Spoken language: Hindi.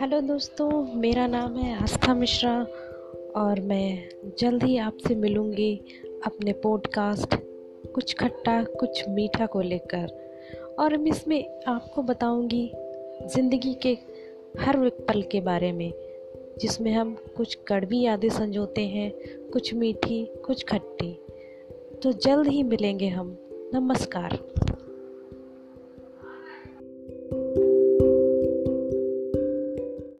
हेलो दोस्तों, मेरा नाम है आस्था मिश्रा और मैं जल्द ही आपसे मिलूँगी अपने पॉडकास्ट कुछ खट्टा, कुछ मीठा को लेकर। और मैं इसमें आपको बताऊँगी ज़िंदगी के हर पल के बारे में, जिसमें हम कुछ कड़वी यादें संजोते हैं, कुछ मीठी, कुछ खट्टी। तो जल्द ही मिलेंगे हम। नमस्कार।